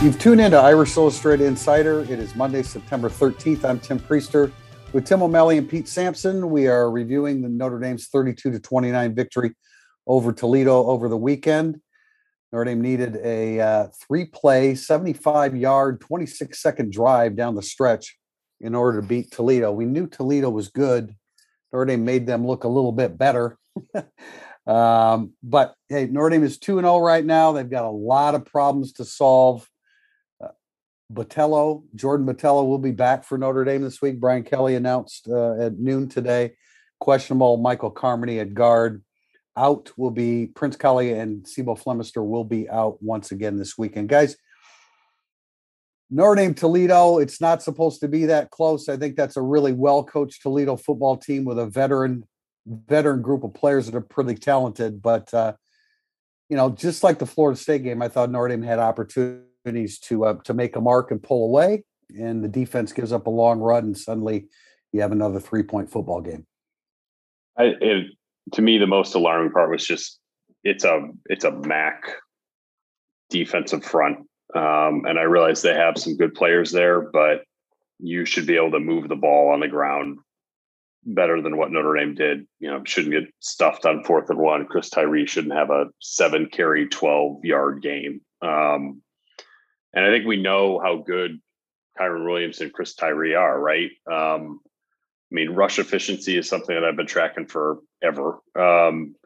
You've tuned in to Irish Illustrated Insider. It is Monday, September 13th. I'm Tim Prister with Tim O'Malley and Pete Sampson. We are reviewing the Notre Dame's 32 to 29 victory over Toledo over the weekend. Notre Dame needed a uh, three play, 75 yard, 26 second drive down the stretch in order to beat Toledo. We knew Toledo was good. Notre Dame made them look a little bit better. um, but hey, Notre Dame is 2 0 right now. They've got a lot of problems to solve. Botelho, Jordan Botelho will be back for Notre Dame this week. Brian Kelly announced uh, at noon today. Questionable Michael Carmody at guard. Out will be Prince Kollie and C'Bo Flemister will be out once again this weekend. Guys, Notre Dame Toledo, it's not supposed to be that close. I think that's a really well coached Toledo football team with a veteran veteran group of players that are pretty talented. But uh, you know, just like the Florida State game, I thought Notre Dame had opportunity opportunities to uh, to make a mark and pull away, and the defense gives up a long run, and suddenly you have another three point football game. I, it, to me, the most alarming part was just it's a it's a MAC defensive front, um, and I realize they have some good players there, but you should be able to move the ball on the ground better than what Notre Dame did. You know, shouldn't get stuffed on fourth and one. Chris Tyree shouldn't have a seven carry, 12 yard game. Um, and I think we know how good Kyren Williams and Chris Tyree are, right? Um, I mean, rush efficiency is something that I've been tracking forever. Um,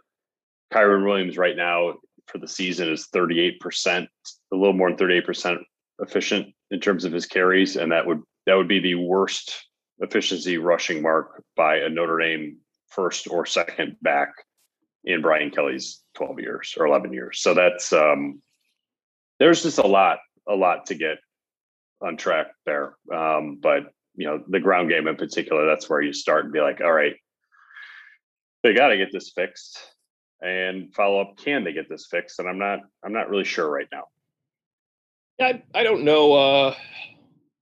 Kyren Williams right now for the season is 38%, a little more than 38% efficient in terms of his carries. And that would that would be the worst efficiency rushing mark by a Notre Dame first or second back in Brian Kelly's 12 years or 11 years. So that's um, there's just a lot a lot to get on track there. Um, but you know, the ground game in particular, that's where you start and be like, all right, they got to get this fixed and follow up. Can they get this fixed? And I'm not, I'm not really sure right now. I, I don't know. Uh,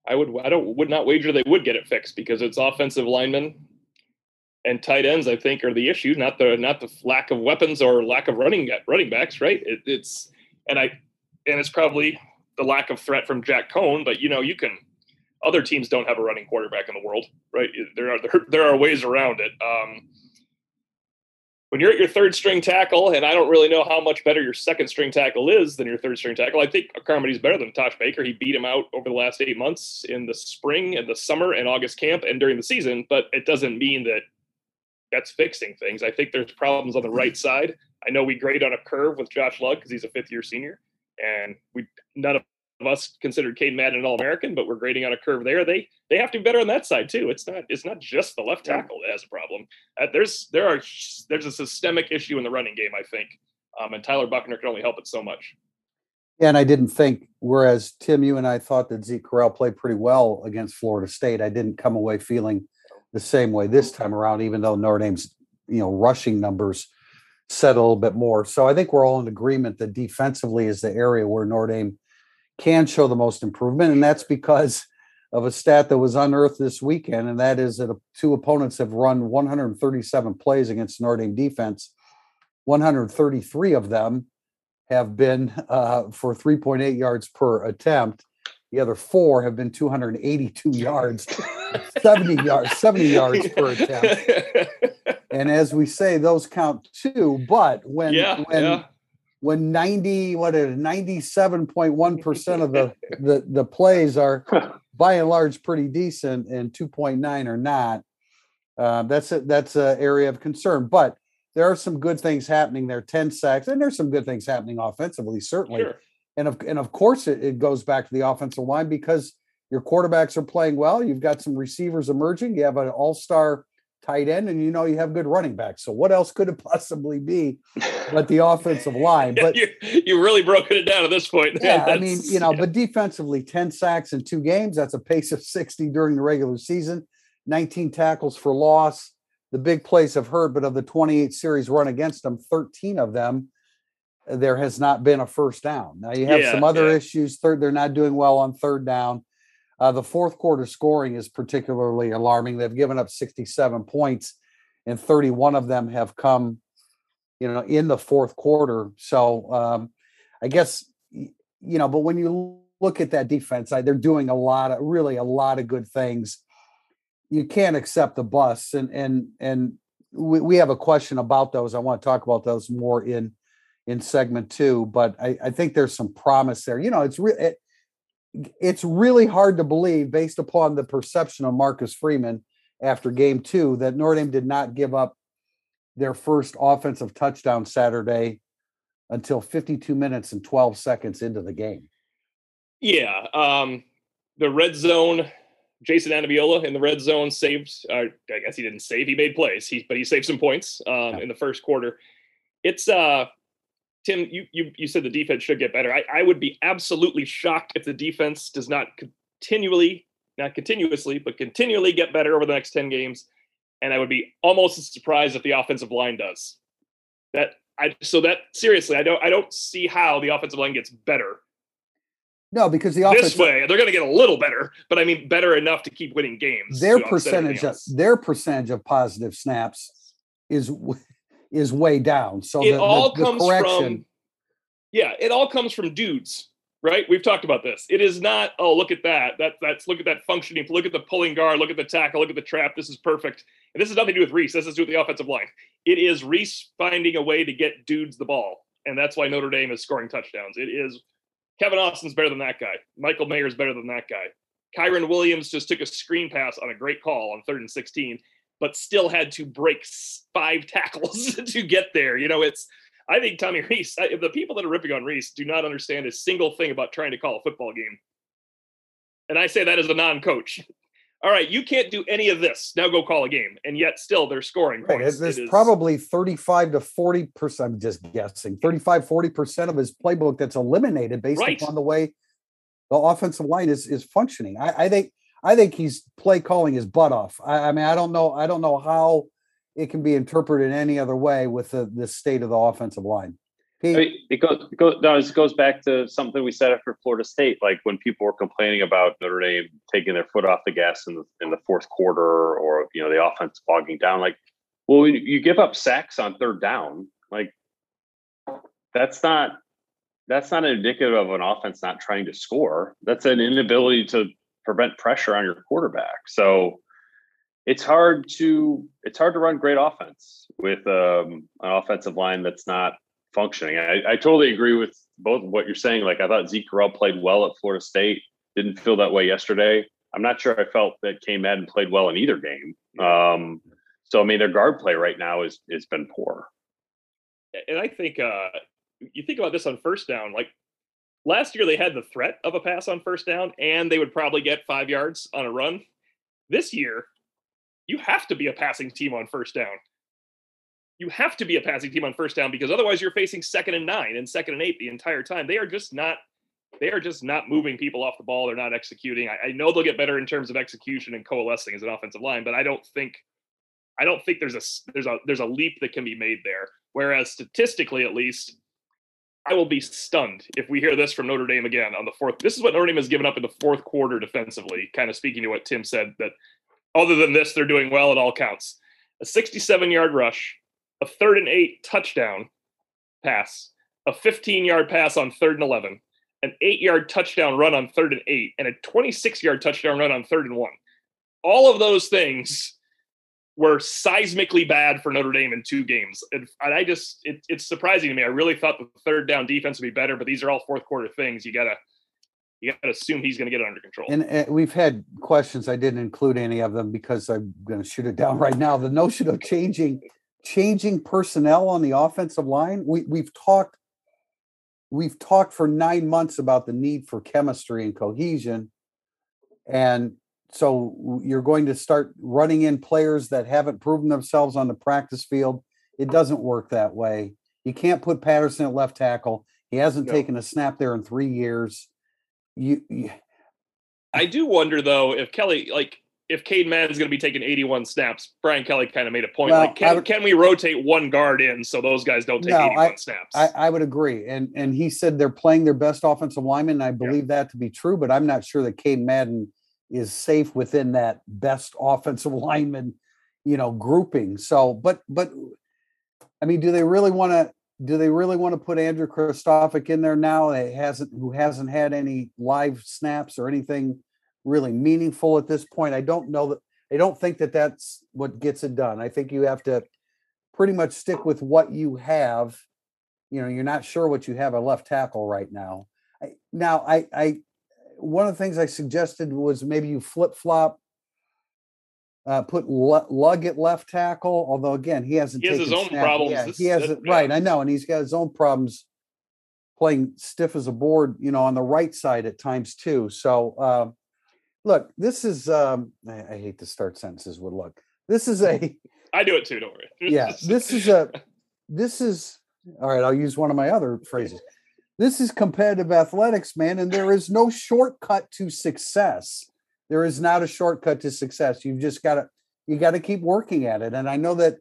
I would, I don't, would not wager they would get it fixed because it's offensive linemen and tight ends. I think are the issue, not the, not the lack of weapons or lack of running running backs. Right. It, it's, and I, and it's probably the lack of threat from Jack Coan, but you know, you can other teams don't have a running quarterback in the world, right? There are there, there are ways around it. Um, when you're at your third string tackle, and I don't really know how much better your second string tackle is than your third string tackle. I think Carmody's better than Tosh Baker. He beat him out over the last eight months in the spring and the summer and August camp and during the season, but it doesn't mean that that's fixing things. I think there's problems on the right side. I know we grade on a curve with Josh Lugg because he's a fifth year senior and we none of us considered Cain Madden an All American, but we're grading on a curve there. They they have to be better on that side too. It's not it's not just the left tackle that has a problem. Uh, there's there are there's a systemic issue in the running game, I think, um, and Tyler Buchner can only help it so much. Yeah, and I didn't think. Whereas Tim, you and I thought that Zeke Correll played pretty well against Florida State. I didn't come away feeling the same way this time around, even though Notre Dame's you know rushing numbers said a little bit more. So I think we're all in agreement that defensively is the area where Notre Dame can show the most improvement, and that's because of a stat that was unearthed this weekend, and that is that two opponents have run 137 plays against Notre Dame defense. 133 of them have been uh, for 3.8 yards per attempt. The other four have been 282 yards, 70 yards, 70 yards per attempt. And as we say, those count too. But when yeah, when yeah. when 90 what is 97.1% of the, the the plays are by and large pretty decent and 2.9 are not, uh, that's a, that's an area of concern. But there are some good things happening there 10 sacks and there's some good things happening offensively certainly sure and of and of course it, it goes back to the offensive line because your quarterbacks are playing well. You've got some receivers emerging. You have an all-star tight end, and you know you have good running backs. So what else could it possibly be but the offensive line? But you you really broken it down at this point. Yeah, I mean, you know, yeah. but defensively, 10 sacks in two games. That's a pace of 60 during the regular season, 19 tackles for loss. The big plays have hurt, but of the 28 series run against them, 13 of them there has not been a first down. Now you have yeah, some other yeah. issues. Third, they're not doing well on third down. Uh, the fourth quarter scoring is particularly alarming. They've given up 67 points, and 31 of them have come, you know, in the fourth quarter. So um, I guess you know, but when you look at that defense. I, they're doing a lot of really a lot of good things. You can't accept the bus, and and and we, we have a question about those. I want to talk about those more in in segment two, but I, I think there's some promise there. You know, it's real. It, it's really hard to believe, based upon the perception of Marcus Freeman after game two, that Notre Dame did not give up their first offensive touchdown Saturday until 52 minutes and 12 seconds into the game. Yeah. Um, the red zone, Jayson Ademilola in the red zone saved, uh, I guess he didn't save, he made plays, he, but he saved some points um, yeah. in the first quarter. It's, uh, Tim, you, you, you said the defense should get better. I, I would be absolutely shocked if the defense does not continually, not continuously, but continually get better over the next 10 games. And I would be almost as surprised if the offensive line does. That I so that seriously, I don't I don't see how the offensive line gets better. No, because the this way they're going to get a little better, but I mean better enough to keep winning games. Their percentage of their percentage of positive snaps is is way down. So it the, all the, comes from yeah, it all comes from dudes, right? We've talked about this. It is not oh look at that that that's look at that functioning. Look at the pulling guard. Look at the tackle. Look at the trap. This is perfect. And this has nothing to do with Rees. This has to do with the offensive line. It is Rees finding a way to get dudes the ball. And that's why Notre Dame is scoring touchdowns. It is Kevin Austin's better than that guy. Michael Mayer's better than that guy. Kyren Williams just took a screen pass on a great call on third and 16, but still had to break five tackles to get there. You know, it's, I think Tommy Rees, the people that are ripping on Rees do not understand a single thing about trying to call a football game. And I say that as a non coach all right, you can't do any of this. Now go call a game. And yet still they're scoring right. It's, it's it probably 35 to 40%. I'm just guessing 35, 40% of his playbook that's eliminated based right. upon the way the offensive line is is functioning. I, I, think I think he's play calling his butt off. I, I, mean, I don't know, I don't know how it can be interpreted any other way with the, the state of the offensive line. I mean, it goes, it goes no, it goes back to something we said after Florida State, like when people were complaining about Notre Dame taking their foot off the gas in the in the fourth quarter, or you know the offense bogging down. Like, well, you give up sacks on third down, like that's not that's not indicative of an offense not trying to score. That's an inability to prevent pressure on your quarterback. So it's hard to it's hard to run great offense with um, an offensive line that's not functioning. I, I totally agree with both what you're saying. Like I thought Zeke Correll played well at Florida State. Didn't feel that way yesterday. I'm not sure I felt that Cain Madden played well in either game. Um, so I mean, their guard play right now is has been poor. And I think uh, you think about this on first down. Like last year, they had the threat of a pass on first down, and they would probably get five yards on a run. This year, you have to be a passing team on first down you have to be a passing team on first down because otherwise you're facing second and nine and second and eight the entire time. They are just not they are just not moving people off the ball. They're not executing. I, I, know they'll get better in terms of execution and coalescing as an offensive line, but I don't think I don't think there's a there's a there's a leap that can be made there. Whereas statistically, at least, I will be stunned if we hear this from Notre Dame again on the fourth. This is what Notre Dame has given up in the fourth quarter defensively. Kind of speaking to what Tim said that other than this, they're doing well. It all counts. A 67 yard rush, a third and eight touchdown pass, a 15 yard pass on third and 11, an eight yard touchdown run on third and eight, and a 26 yard touchdown run on third and one. All of those things were seismically bad for Notre Dame in two games. And I just, it, it's surprising to me. I really thought the third down defense would be better, but these are all fourth quarter things. You got to, you got to assume he's to get it under control. And uh, we've had questions. I didn't include any of them because I'm to shoot it down right now. The notion of changing changing personnel on the offensive line. We we've talked we've talked for nine months about the need for chemistry and cohesion. And so you're going to start running in players that haven't proven themselves on the practice field. It doesn't work that way. You can't put Patterson at left tackle. He hasn't no. taken a snap there in three years. You, you I do wonder though if Kelly like if Cain Madden is going to be taking 81 snaps, Brian Kelly kind of made a point. Well, like, can, would, can we rotate one guard in so those guys don't take no, 81 I, snaps? I, I, would agree. And and he said they're playing their best offensive lineman. And I believe yeah. that to be true, but I'm not sure that Cain Madden is safe within that best offensive lineman, you know, grouping. So, but but I mean, do they really want to do they really want to put Andrew Kristofic in there now? It hasn't who hasn't had any live snaps or anything really meaningful at this point. I don't know that I don't think that that's what gets it done. I think you have to pretty much stick with what you have. You know, you're not sure what you have a left tackle right now. I, now, I, I, one of the things I suggested was maybe you flip flop, uh, put Lugg at left tackle. Although again, he hasn't. He has his own snap- problems. Yeah, This- he has that- it right. I know, and he's got his own problems playing stiff as a board. You know, on the right side at times too. So. Uh, look, this is um I, I hate to start sentences with look. This is a I do it too. Don't worry. yeah, this is a this is all right, I'll use one of my other phrases. This is competitive athletics, man, and there is no shortcut to success. There is not a shortcut to success. You've just got to you got to keep working at it. And I know that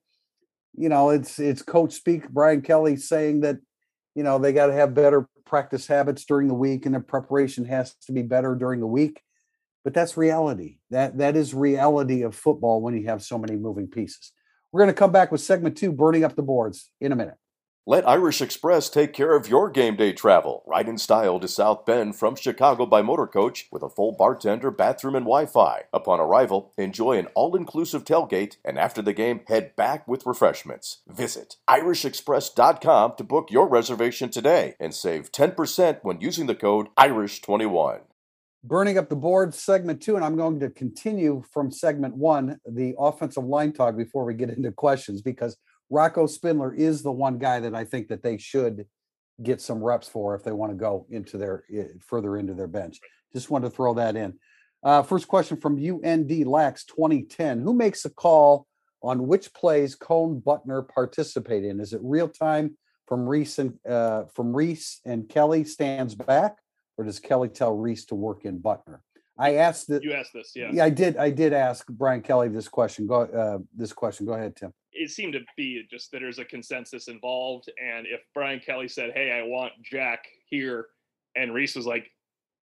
you know, it's it's coach speak Brian Kelly saying that you know, they got to have better practice habits during the week and their preparation has to be better during the week but that's reality. That that is reality of football when you have so many moving pieces. We're going to come back with segment two, burning up the boards, in a minute. Let Irish Express take care of your game day travel. Ride in style to South Bend from Chicago by motor coach with a full bartender, bathroom, and Wi Fi. Upon arrival, enjoy an all inclusive tailgate, and after the game, head back with refreshments. Visit IrishExpress.com to book your reservation today and save 10% when using the code IRISH21. Burning up the board, segment two, and I'm going to continue from segment one, the offensive line talk, before we get into questions, because Rocco Spindler is the one guy that I think that they should get some reps for if they want to go into their further into their bench. Just wanted to throw that in. Uh, first question from UND Lax 2010. Who makes a call on which plays Coan Buchner participate in? Is it real time from Rees and uh, from Rees and Kelly stands back, or does Kelly tell Rees to work in Buchner? I asked that. You asked this, yeah. Yeah, I did. I did ask Brian Kelly this question. Go uh, this question. Go ahead, Tim. It seemed to be just that there's a consensus involved, and if Brian Kelly said, "Hey, I want Jack here," and Rees was like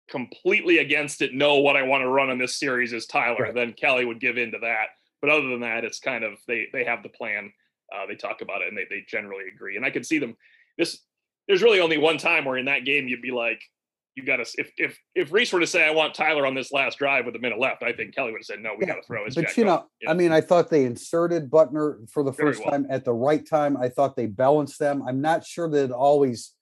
completely against it, no, what I want to run in this series is Tyler, Right. then Kelly would give in to that. But other than that, it's kind of they they have the plan. Uh, they talk about it and they they generally agree. And I could see them. This there's really only one time where in that game you'd be like, you got to if if if Rees were to say I want Tyler on this last drive with a minute left, I think Kelly would have said no. We Yeah, got to throw his. But you know, Yeah. I mean, I thought they inserted Buchner for the first well. time at the right time. I thought they balanced them. I'm not sure that it always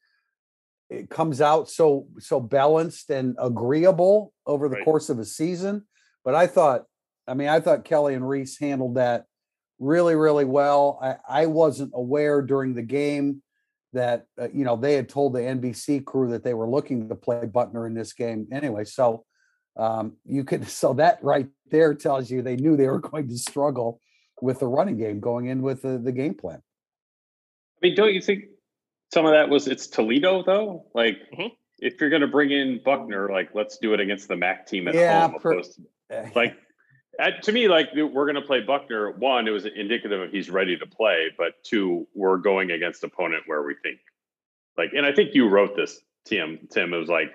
it comes out so so balanced and agreeable over the Right. course of a season. But I thought, I mean, I thought Kelly and Rees handled that really, really well. I, I wasn't aware during the game that uh, you know they had told the NBC crew that they were looking to play Buchner in this game anyway. So um, you could so that right there tells you they knew they were going to struggle with the running game going in with the, the game plan. I mean, don't you think some of that was it's Toledo though? Like, Mhm. if you're going to bring in Buchner, like let's do it against the MAC team at Yeah, home, per- opposed to like. Uh, to me, like we're going to play Buchner. One, it was indicative of he's ready to play, but two, we're going against opponent where we think, like, and I think you wrote this, Tim. Tim, it was like,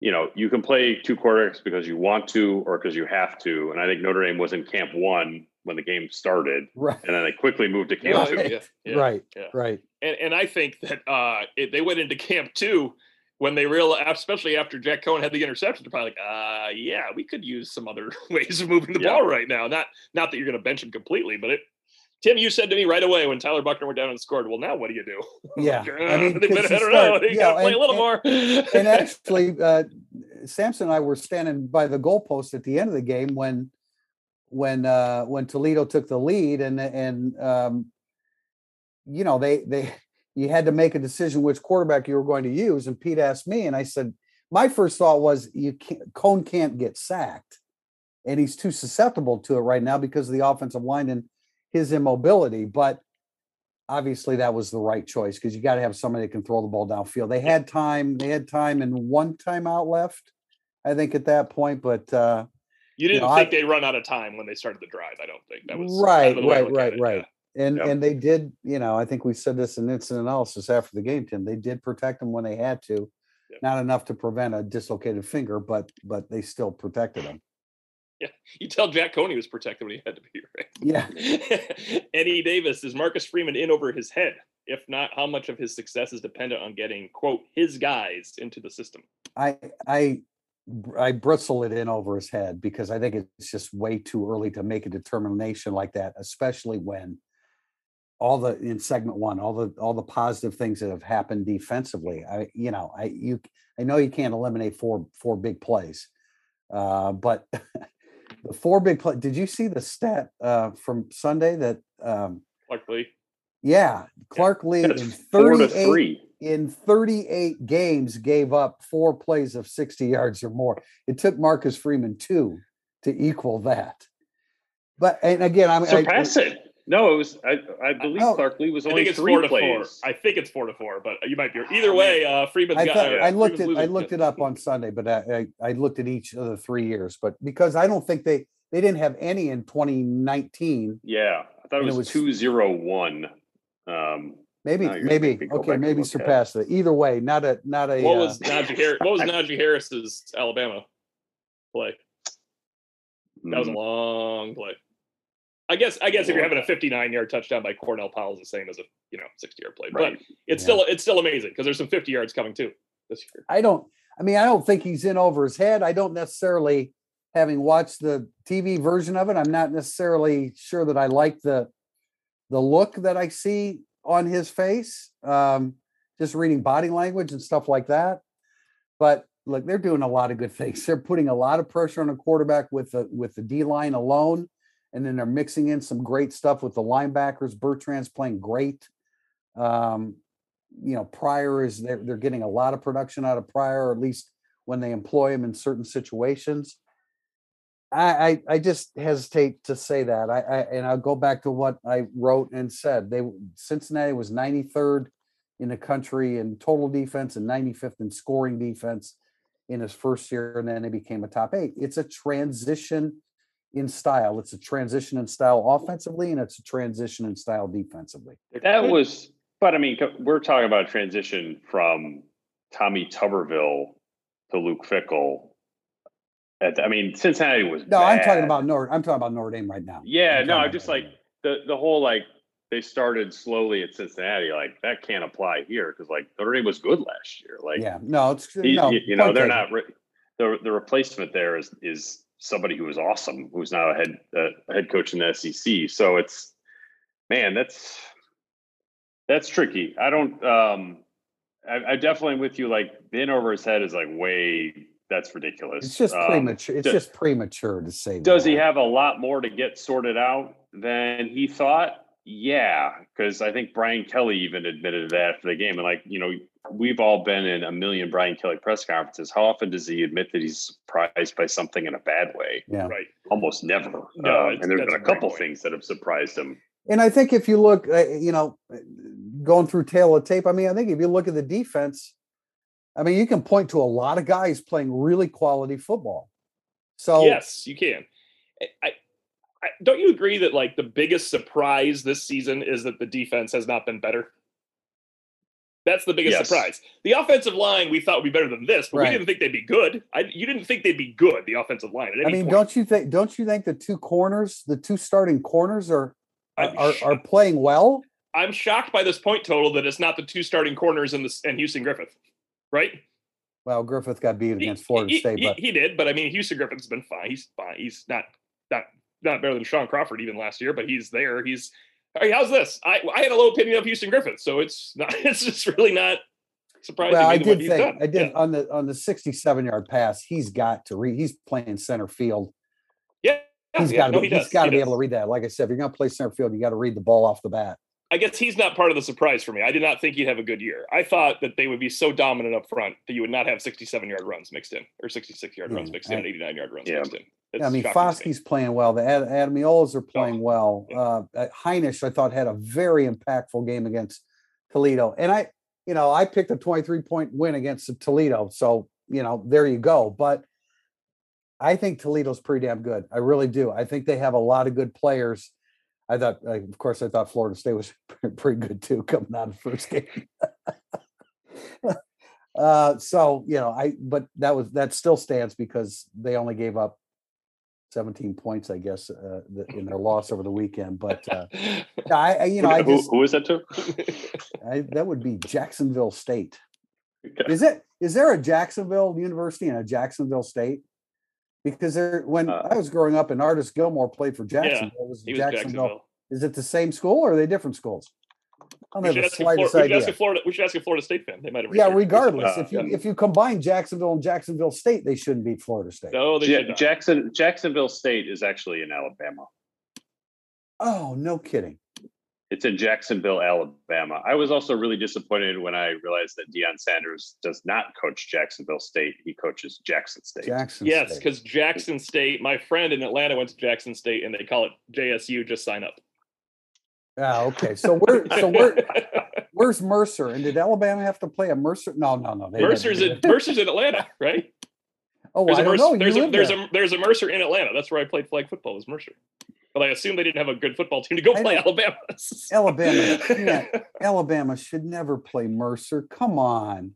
you know, you can play two quarterbacks because you want to or because you have to. And I think Notre Dame was in camp one when the game started, right, and then they quickly moved to camp Yeah, two. Right. yeah, yeah. right, yeah. right. and and I think that uh, it, they went into camp two when they realized, especially after Jack Coan had the interception, they're probably like, uh, yeah, we could use some other ways of moving the Yeah. ball right now. Not not that you're going to bench him completely, but it. Tim, you said to me right away when Tyler Buchner went down and scored. Well, now what do you do? Yeah, I mean, uh, they better- I don't know. You yeah, got to play and- a little and- more. and actually, uh, Sampson and I were standing by the goalpost at the end of the game when when uh, when Toledo took the lead, and and um, you know they they you had to make a decision which quarterback you were going to use. And Pete asked me, and I said my first thought was you can't, Coan can't get sacked, and he's too susceptible to it right now because of the offensive line and his immobility, but. Obviously, that was the right choice because you got to have somebody that can throw the ball downfield. They had time. They had time and one timeout left, I think, at that point. But uh, you didn't know, think I- they run out of time when they started the drive. I don't think that was right, of the way I right, right, right. yeah. And Yep. and they did. You know, I think we said this in incident analysis after the game. Tim, they did protect them when they had to. Yep. Not enough to prevent a dislocated finger, but but they still protected him. Yeah. You tell Jack Coney was protected when he had to be right. Yeah. Eddie Davis is Marcus Freeman in over his head. If not, how much of his success is dependent on getting quote his guys into the system? I I I bristle it in over his head because I think it's just way too early to make a determination like that, especially when all the in segment one, all the all the positive things that have happened defensively. I you know I you I know you can't eliminate four four big plays, uh, but the four big play. Did you see the stat uh, from Sunday that? Um, Clark Lea. yeah, Clark Lea in 38 three. in 38 games gave up four plays of 60 yards or more. It took Marcus Freeman two to equal that. But and again, I'm I, Surpass it. No, it was. I, I believe Oh. Clark Lea was I only think it's three four to plays. four. I think it's four to four, but you might be either way. Uh, Freeman's I, got. thought, uh, I looked Freeman's at I looked it up on Sunday, but I, I I looked at each of the three years, but because I don't think they they didn't have any in 2019. Yeah, I thought And it it was, was- two zero one. Um, Maybe maybe making me go okay, maybe look at surpassed it. Either way, not a not a What uh, was Najee Harris? What was Najee Harris's Alabama play? That was a mm, long play. I guess. I guess if you're having a 59 yard touchdown by Cornell Powell is the same as a you know 60 yard play, right. but it's Yeah. still it's still amazing because there's some 50 yards coming too this year. I don't. I mean, I don't think he's in over his head. I don't necessarily, having watched the TV version of it, I'm not necessarily sure that I like the the look that I see on his face. Um, just reading body language and stuff like that. But look, they're doing a lot of good things. They're putting a lot of pressure on the quarterback with the with the D line alone, and then they're mixing in some great stuff with the linebackers. Bertrand's playing great. Um, you know, Pryor is they're, they're getting a lot of production out of Pryor, or at least when they employ him in certain situations. I, I, I just hesitate to say that. I, I and I'll go back to what I wrote and said. They Cincinnati was 93rd in the country in total defense and 95th in scoring defense in his first year, and then they became a top eight. It's a transition in style. It's a transition in style offensively, and it's a transition in style defensively. That was, but I mean, we're talking about a transition from Tommy Tuberville to Luke Fickell. At, I mean, Cincinnati was. No, I'm talking about Notre. I'm talking about Notre Dame right now. Yeah, I'm no, I'm just like the the whole like they started slowly at Cincinnati. Like that can't apply here because like Notre Dame was good last year. Like yeah, no, it's he- no. you, you know they're taken. not re- the the replacement there is is somebody who was awesome who's now a head uh, head coach in the SEC. So it's man, that's that's tricky. I don't. um I, I definitely with you. Like in over his head is like way. That's ridiculous. It's just Um, premature. It's do- just premature to say. does he have a lot more to get sorted out than he thought? Yeah, because I think Brian Kelly even admitted that after the game. And like, you know, we've all been in a million Brian Kelly press conferences. How often does he admit that he's surprised by something in a bad way? Yeah. Right. Almost never. No, it's- and there's that's been a a couple point. things that have surprised him. And I think if you look, uh, you know, going through tail of tape, I mean, I think if you look at the defense, I mean, you can point to a lot of guys playing really quality football. So Yes, you can. I, I, I don't you agree that like the biggest surprise this season is that the defense has not been better. That's the biggest Yes. surprise. The offensive line we thought would be better than this, but Right. we didn't think they'd be good. I, you didn't think they'd be good. The offensive line. I mean, point. don't you think? Don't you think the two corners, the two starting corners, are are, are playing well? I'm shocked by this point total that it's not the two starting corners in this and Houston Griffith, right? Well, Griffith got beat He- against Florida he, State, he- but he did, but I mean, Houston Griffith's been fine. He's fine. He's not not not better than Shaun Crawford even last year, but he's there. He's hey, how's this? I I had a low opinion of Houston Griffith, so it's not. It's just really not surprising. well, me I what did he's think done. I did Yeah. on the on the 67 yard pass. He's got to read. He's playing center field. Yeah, He's yeah, got to no, be, he he's does. got He to be does. able to read that. Like I said, if you're going to play center field, you got to read the ball off the bat. I guess he's not part of the surprise for me. I did not think he'd have a good year. I thought that they would be so dominant up front that you would not have 67 yard runs mixed in or 66 yard hmm, runs Yeah, mixed in I- and 89 yard runs Yeah. mixed in. Yeah, I mean, shocking to me. Foskey's playing well. The Ad- Ademilolas are playing well. Uh, uh, Hinish, I thought, had a very impactful game against Toledo. And I, you know, I picked a 23 point win against Toledo. So, you know, there you go. But I think Toledo's pretty damn good. I really do. I think they have a lot of good players. I thought, uh, of course, I thought Florida State was pretty good too coming out of the first game. uh, so you know, I but that was that still stands because they only gave up 17 points, I guess, uh, the, in their loss over the weekend. But uh, I, you know, I who, just who is that to? I, that would be Jacksonville State. Okay. Is it? Is there a Jacksonville University and a Jacksonville State? Because there, when Uh, I was growing up, and Artis Gilmore played for Yeah, Jacksonville, was He was Jacksonville. Jacksonville. Is it the same school or are they different schools? I don't We have should, the ask a Florida, slightest we, should ask a. Florida, we should ask a Florida State fan. They might have. Yeah, regardless, Uh, if you yeah. if you combine Jacksonville and Jacksonville State, they shouldn't beat Florida State. No, they Ja- should not. Jackson Jacksonville State is actually in Alabama. Oh, no kidding. It's in Jacksonville, Alabama. I was also really disappointed when I realized that Deion Sanders does not coach Jacksonville State. He coaches Jackson State. Jackson Yes, because Jackson State, my friend in Atlanta went to Jackson State and they call it JSU. Just sign up. Ah, okay. So where so where where's Mercer? And did Alabama have to play a Mercer? No, no, no. Mercer's in Mercer's in Atlanta, right? Oh, There's I a don't Mercer, know. You there's a there's there. a there's a Mercer in Atlanta. That's where I played flag football. Was Mercer, but I assume they didn't have a good football team to go I play Alabama. Alabama. Alabama should never play Mercer. Come on.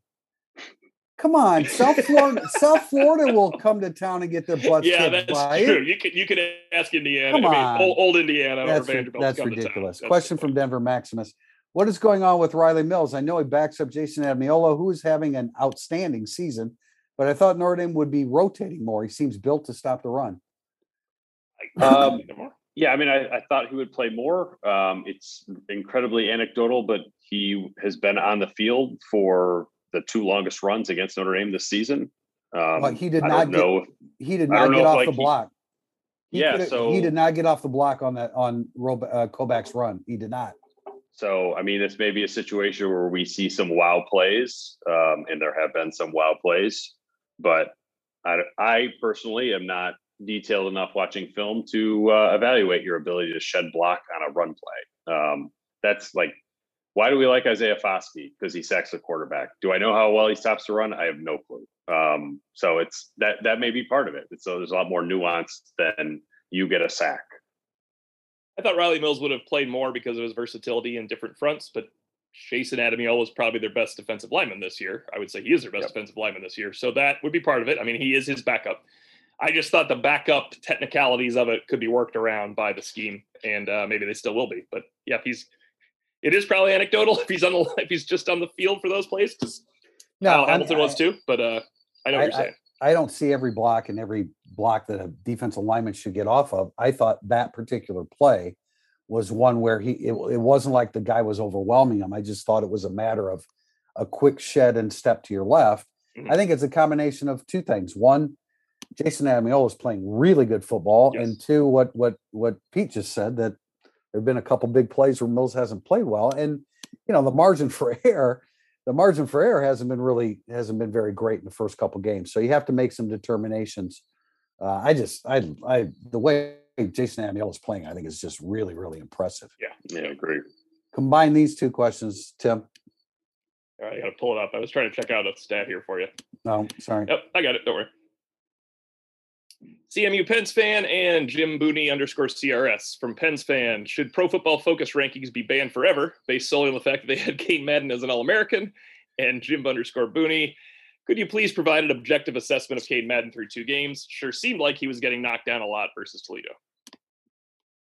Come on. South Florida South Florida will come to town and get their butts yeah, kicked that's by true. You could you could ask Indiana. Come I mean, on. old, old Indiana or That's, ri- that's come to town. ridiculous. That's Question from point. Denver Maximus. What is going on with Riley Mills? I know he backs up Jayson Ademilola, who is having an outstanding season, but I thought Notre Dame would be rotating more. He seems built to stop the run. Um, Yeah, I mean, I, I thought he would play more. Um, it's incredibly anecdotal, but he has been on the field for the two longest runs against Notre Dame this season. Um, Well, he did not don't get- He did not get off like, the he- block. He Yeah, so- he did not get off the block on that on Rob, uh, Koback's run. He did not. So, I mean, it's maybe a situation where we see some wow plays, um, and there have been some wow plays, but I, I personally am not detailed enough watching film to uh, evaluate your ability to shed block on a run play. Um, that's like, why do we like Isaiah Foskey? Because he sacks the quarterback. Do I know how well he stops the run? I have no clue. Um, so it's that that may be part of it. So there's a lot more nuance than you get a sack. I thought Riley Mills would have played more because of his versatility in different fronts, but Jason Adamiel is probably their best defensive lineman this year. I would say he is their best Yep. defensive lineman this year. So that would be part of it. I mean, he is his backup. I just thought the backup technicalities of it could be worked around by the scheme, and uh, maybe they still will be. But yeah, he's, it is probably anecdotal if he's on the if he's just on the field for those plays because No, I Hamilton was too. But uh, I know what you're saying. I don't see every block and every block that a defensive lineman should get off of. I thought that particular play was one where he it, it wasn't like the guy was overwhelming him. I just thought it was a matter of a quick shed and step to your left. Mhm. I think it's a combination of two things. One, Jayson Ademilola is playing really good football, and two, what what what Pete just said that there have been a couple big plays where Mills hasn't played well, and you know the margin for error the margin for error hasn't been really hasn't been very great in the first couple games. So you have to make some determinations. Uh, I just I I the way Jason Amiel is playing, I think is just really really impressive. Yeah, I agree. Combine these two questions, Tim. All right, I got to pull it up. I was trying to check out a stat here for you. No, sorry. Yep, I got it. Don't worry. CMU Pens fan and Jim Booney underscore CRS from Pens fan. Should Pro Football Focus rankings be banned forever based solely on the fact that they had Cain Madden as an All American? And Jim underscore Booney. Could you please provide an objective assessment of Cain Madden through two games? Sure seemed like he was getting knocked down a lot versus Toledo.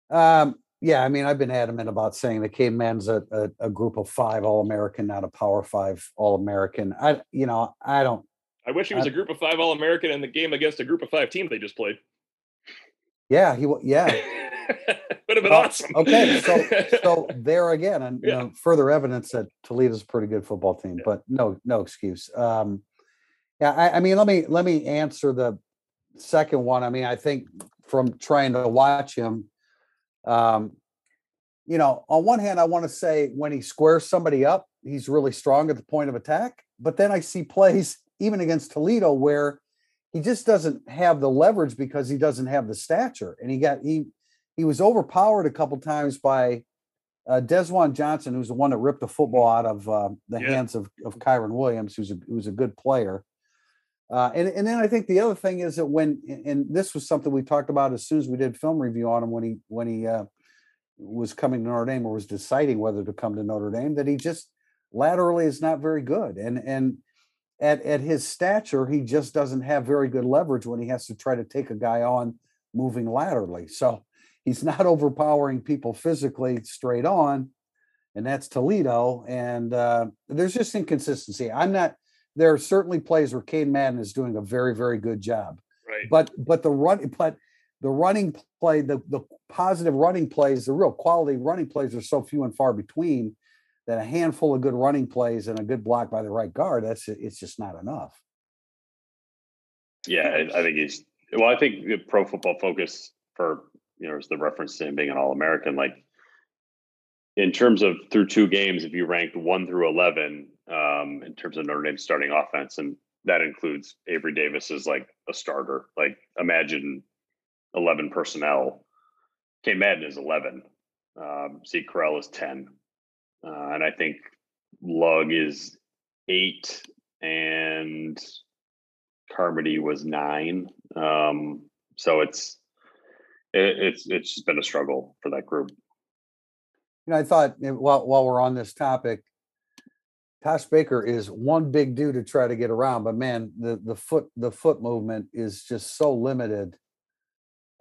Um, yeah, I mean, I've been adamant about saying that Cade Man's a, a, a group of five All American, not a Power Five All American. I, you know, I don't. I wish he was a group of five All American in the game against a group of five team they just played. Yeah, he. Yeah, Would have been Well, awesome. okay, so so there again, and you know, further evidence that Toledo's a pretty good football team, Yeah. but no, no excuse. Um, yeah, I, I mean, let me let me answer the second one. I mean, I think from trying to watch him, um, you know, on one hand, I want to say when he squares somebody up, he's really strong at the point of attack. But then I see plays even against Toledo where he just doesn't have the leverage because he doesn't have the stature, and he got he he was overpowered a couple times by uh, Desjuan Johnson, who's the one that ripped the football out of uh, the Yeah. hands of, of Kyren Williams, who's a, who's a good player. Uh, and, and then I think the other thing is that when, and this was something we talked about as soon as we did film review on him when he, when he uh, was coming to Notre Dame or was deciding whether to come to Notre Dame, that he just laterally is not very good. And, and at, at his stature, he just doesn't have very good leverage when he has to try to take a guy on moving laterally. So he's not overpowering people physically straight on. and that's Toledo. And uh, there's just inconsistency. I'm not. There are certainly plays where Cain Madden is doing a very, very good job. Right. But but the run, but the running play, the the positive running plays, the real quality running plays are so few and far between that a handful of good running plays and a good block by the right guard, that's it's just not enough. Yeah, I think he's well. I think the Pro Football Focus for you know is the reference to him being an All American. Like in terms of through two games, if you ranked one through eleven um, in terms of Notre Dame's starting offense, and that includes Avery Davis as like a starter. Like imagine eleven personnel. K Madden is eleven. Um, Zeke Correll is ten, uh, and I think Lugg is eight, and Carmody was nine. Um, so it's it, it's it's just been a struggle for that group. You know, I thought eh, while while we're on this topic, Tosh Baker is one big dude to try to get around, but man, the the foot the foot movement is just so limited.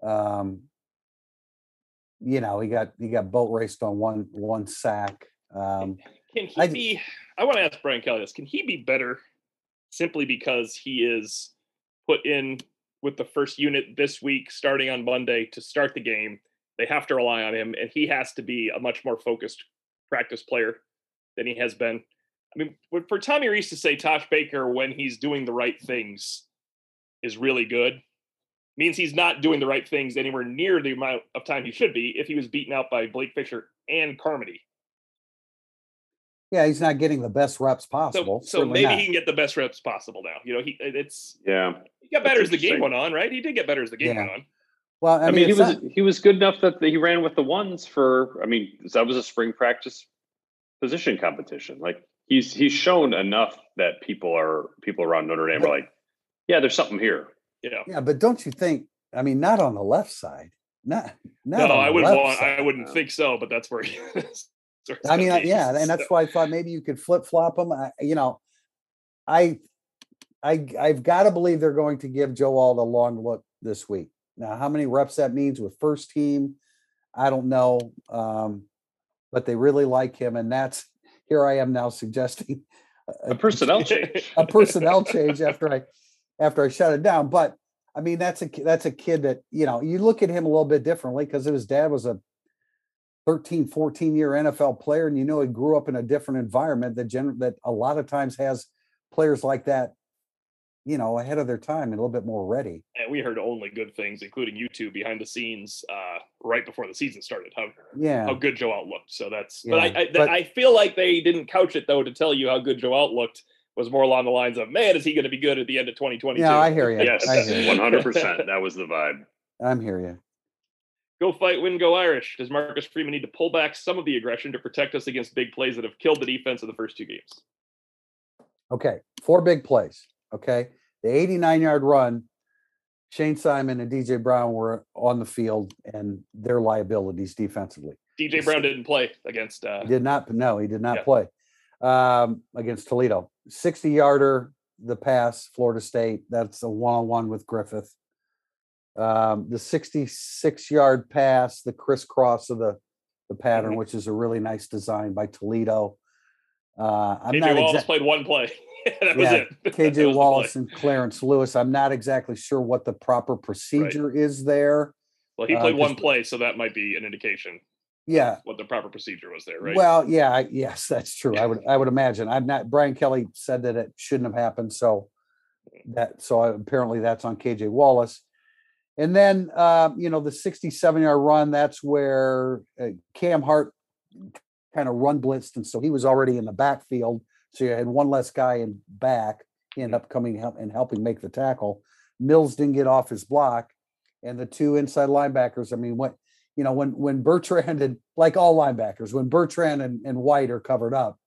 Um, you know, he got he got boat raced on one one sack. Um, Can he I- be? I want to ask Brian Kelly this. Can he be better simply because he is put in with the first unit this week, starting on Monday to start the game? They have to rely on him, and he has to be a much more focused practice player than he has been. I mean, for- for Tommy Rees to say Tosh Baker when he's doing the right things is really good means he's not doing the right things anywhere near the amount of time he should be if he was beaten out by Blake Fisher and Carmody. Yeah, he's not getting the best reps possible. so certainly maybe not. he can get the best reps possible now. You know, he it's Yeah, he got better That's as the game went on, right? He did get better as the game Yeah. went on. well, I, I, mean, mean, he was not- he was good enough that he ran with the ones for. I mean, that was a spring practice position competition. Like he's he's shown enough that people are people around Notre Dame are like, yeah, there's something here. You know, yeah, but don't you think? I mean, not on the left side. Not not no, on I the wouldn't left want. side. I wouldn't think so, but that's where he is. I mean, I- yeah, and that's why I thought maybe you could flip flop them. I, you know, I, I, I've got to believe they're going to give Joe Alt a long look this week. Now, how many reps that means with first team, I don't know, um, but they really like him, and that's here I am now suggesting A personnel change. a personnel change after I after I shut it down. But I mean, that's a that's a kid that you know you look at him a little bit differently because his dad was a 13, 14 year NFL player, and you know he grew up in a different environment that gen- that a lot of times has players like that, you know, ahead of their time and a little bit more ready. and we heard only good things, including you two behind the scenes, uh, right before the season started. How Yeah, how good Joe Alt looked. So that's. But I Yeah, I, but- I feel like they didn't couch it though to tell you how good Joe Alt looked. Was more along the lines of, man, is he going to be good at the end of 2022? yeah, I hear you. Yes, I hear you. one hundred percent. That was the vibe. I'm hear you. Go fight, win, go Irish. Does Marcus Freeman need to pull back some of the aggression to protect us against big plays that have killed the defense in the first two games? Okay, four big plays. Okay, the 89 yard run. Shane Simon and DJ Brown were on the field, and their liabilities defensively. DJ Brown didn't play against. Uh, He did not. No, he did not Yeah. play um, against Toledo. 60 yarder, the pass, Florida State. That's a one on one with Griffith. Um, the 66 yard pass, the crisscross of the, the pattern, Mm-hmm. which is a really nice design by Toledo. Uh, I'm KJ not Wallace exactly. played one play. that was it. KJ Wallace and Clarence Lewis. I'm not exactly sure what the proper procedure is there. Well, he uh, one play, so that might be an indication Yeah. what the proper procedure was there, right? Well, yeah, I- yes, that's true. I would, I would imagine. I'm not, Brian Kelly said that it shouldn't have happened. So that, so apparently that's on KJ Wallace. And then, uh, you know, the 67 yard run, that's where uh, Cam Hart kind of run blitzed. And so he was already in the backfield. So you had one less guy in back. He ended up coming and helping make the tackle. Mills didn't get off his block. And the two inside linebackers, I mean, what, you know, when when Bertrand and like all linebackers, when Bertrand and, and White are covered up,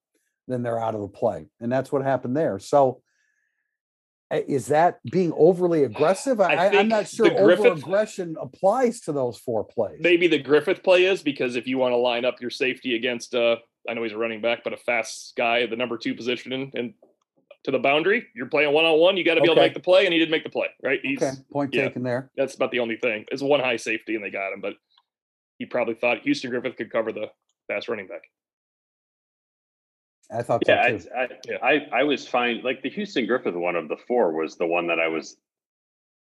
then they're out of the play. And that's what happened there. So is that being overly aggressive? I, am not sure the over aggression applies to those four plays. Maybe the Griffith play is because if you want to line up your safety against, uh, I know he's a running back, but a fast guy at the number two position and, and to the boundary, you're playing one on one. You got to be able to make the play, and he didn't make the play, right? He's okay, point yeah. taken there. that's about the only thing. It's one high safety, and they got him, but he probably thought Houston Griffith could cover the fast running back. I thought so Yeah, too. I, I, Yeah. I, I was fine. Like the Houston Griffith one of the four was the one that I was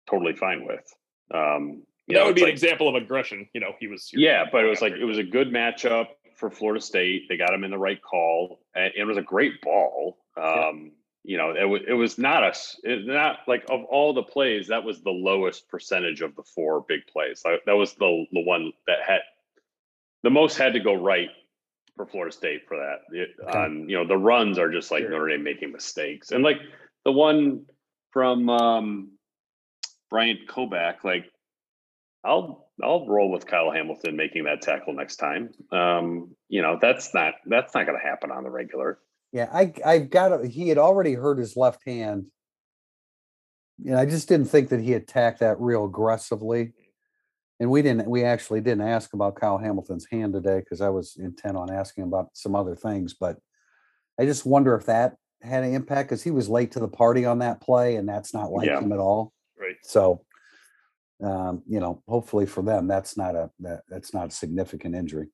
totally fine with. Um, you that know, would be it's an example of aggression. You know, he was. Yeah, but it was like it was a good matchup for Florida State. They got him in the right call, and it was a great ball. Um, You know, it was it was not a s- it, not like of all the plays, that was the lowest percentage of the four big plays. That, that was the the one that had the most had to go right for Florida State for that. It, Okay. On you know, the runs are just like Sure. Notre Dame making mistakes, and like the one from um, Bryant Koback, like I'll I'll roll with Kyle Hamilton making that tackle next time. Um, you know, that's not that's not going to happen on the regular. Yeah, I I've got to, he had already hurt his left hand. And I just didn't think that he attacked that real aggressively. And we didn't we actually didn't ask about Kyle Hamilton's hand today because I was intent on asking about some other things, but I just wonder if that had an impact because he was late to the party on that play, and that's not like Yeah. him at all. Right. So um, you know, hopefully for them, that's not a that, that's not a significant injury.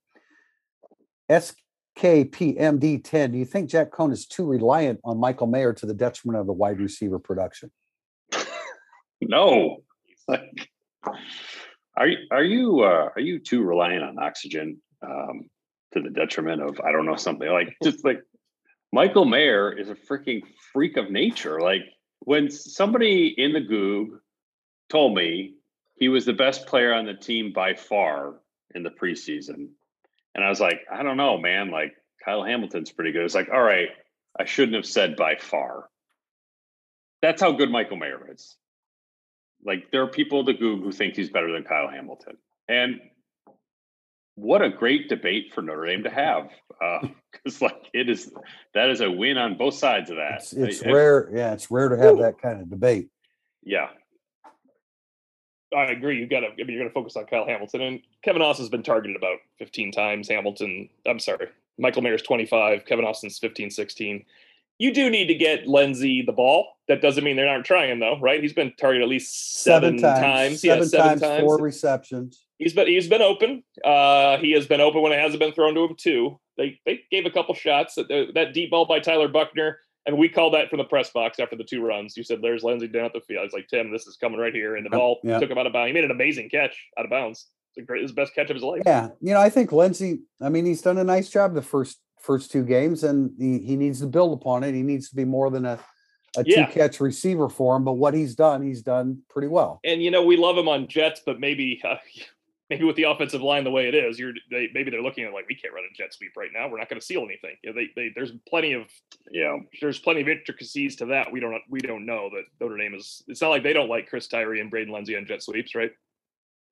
SKPMD 10, do you think Jack Coan is too reliant on Michael Mayer to the detriment of the wide receiver production? No, like, are you are you uh, are you too reliant on oxygen um, to the detriment of I don't know something like just like Michael Mayer is a freaking freak of nature. Like when somebody in the Gug told me he was the best player on the team by far in the preseason, and I was like, I don't know, man. Like Kyle Hamilton's pretty good. It's like, all right, I shouldn't have said by far. That's how good Michael Mayer is. Like there are people at the Gug who think he's better than Kyle Hamilton, and what a great debate for Notre Dame to have. Uh, because like it is, that is a win on both sides of that. It's, it's I- I- rare. Yeah, it's rare to have that kind of debate. Yeah, I agree. You got to. I mean, you're going to focus on Kyle Hamilton and Kevin Austin's been targeted about 15 times. Hamilton. I'm sorry. Michael Mayer's 25. Kevin Austin's 15, 16. You do need to get Lenzy the ball. That doesn't mean they're not trying though, right? He's been targeted at least seven, times. Seven, yeah, seven times, times. four receptions. He's been he's been open. Uh, he has been open when it hasn't been thrown to him too. They they gave a couple shots that that deep ball by Tyler Buchner, and we called that from the press box after the two runs. You said there's Lenzy down at the field. I was like Tim, this is coming right here, and the ball yeah. took him out of bounds. He made an amazing catch out of bounds. It's a great, his best catch of his life. Yeah, you know, I think Lenzy. I mean, he's done a nice job the first first two games, and he, he needs to build upon it. He needs to be more than a a Yeah. two catch receiver for him. But what he's done, he's done pretty well. And you know we love him on Jets, but maybe uh, maybe with the offensive line the way it is, you're they, maybe they're looking at like we can't run a jet sweep right now. We're not going to seal anything. You know, they, they there's plenty of yeah, there's plenty of intricacies to that. We don't we don't know that Notre Dame is. It's not like they don't like Chris Tyree and Braden Lenzy on jet sweeps, right?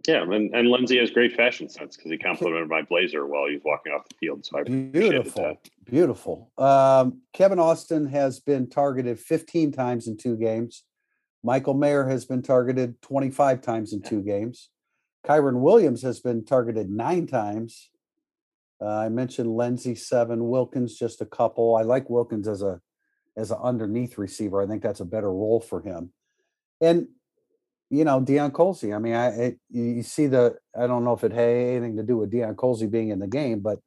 Yeah. And, and Lenzy has great fashion sense because he complimented my blazer while he was walking off the field. So I Beautiful, beautiful. Um, Kevin Austin has been targeted 15 times in two games. Michael Mayer has been targeted 25 times in two games. Kyren Williams has been targeted nine times. Uh, I mentioned Lenzy seven, Wilkins just a couple. I like Wilkins as a as an underneath receiver. I think that's a better role for him. And you know, Deion Colzie. I mean, I it, you you see the. I don't know if it had anything to do with Deion Colzie being in the game, but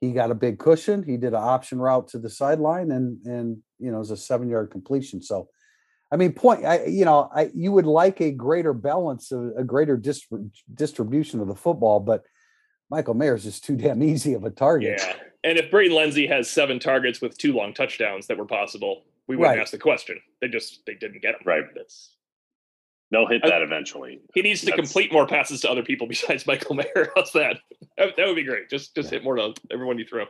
he got a big cushion. He did an option route to the sideline, and and you know, it was a seven yard completion. So, I mean, point. I you know, I you would like a greater balance, of, a greater dis- distribution of the football, but Michael Mayer's is just too damn easy of a target. Yeah. And if Braden Lenzy has seven targets with two long touchdowns that were possible, we wouldn't Right. ask the question. They just they didn't get him. Right. That's They'll hit I- that eventually. he needs to That's- complete more passes to other people besides Michael Mayer. How's that? That, that would be great. Just just hit more to everyone you throw.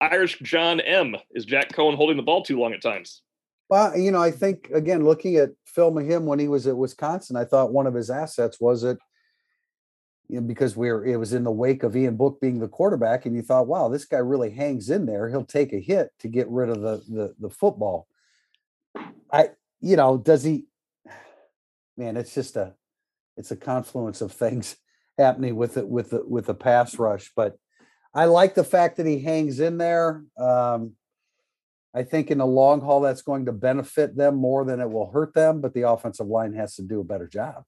Irish John M. Is Jack Coan holding the ball too long at times? Well, you know, I think again, looking at film of him when he was at Wisconsin, I thought one of his assets was that you know, because we're it was in the wake of Ian Book being the quarterback, and you thought, wow, this guy really hangs in there. He'll take a hit to get rid of the the, the football. I, you know, does he? Man, it's just a, it's a confluence of things happening with it with the with the pass rush. But I like the fact that he hangs in there. Um, I think in the long haul, that's going to benefit them more than it will hurt them. But the offensive line has to do a better job.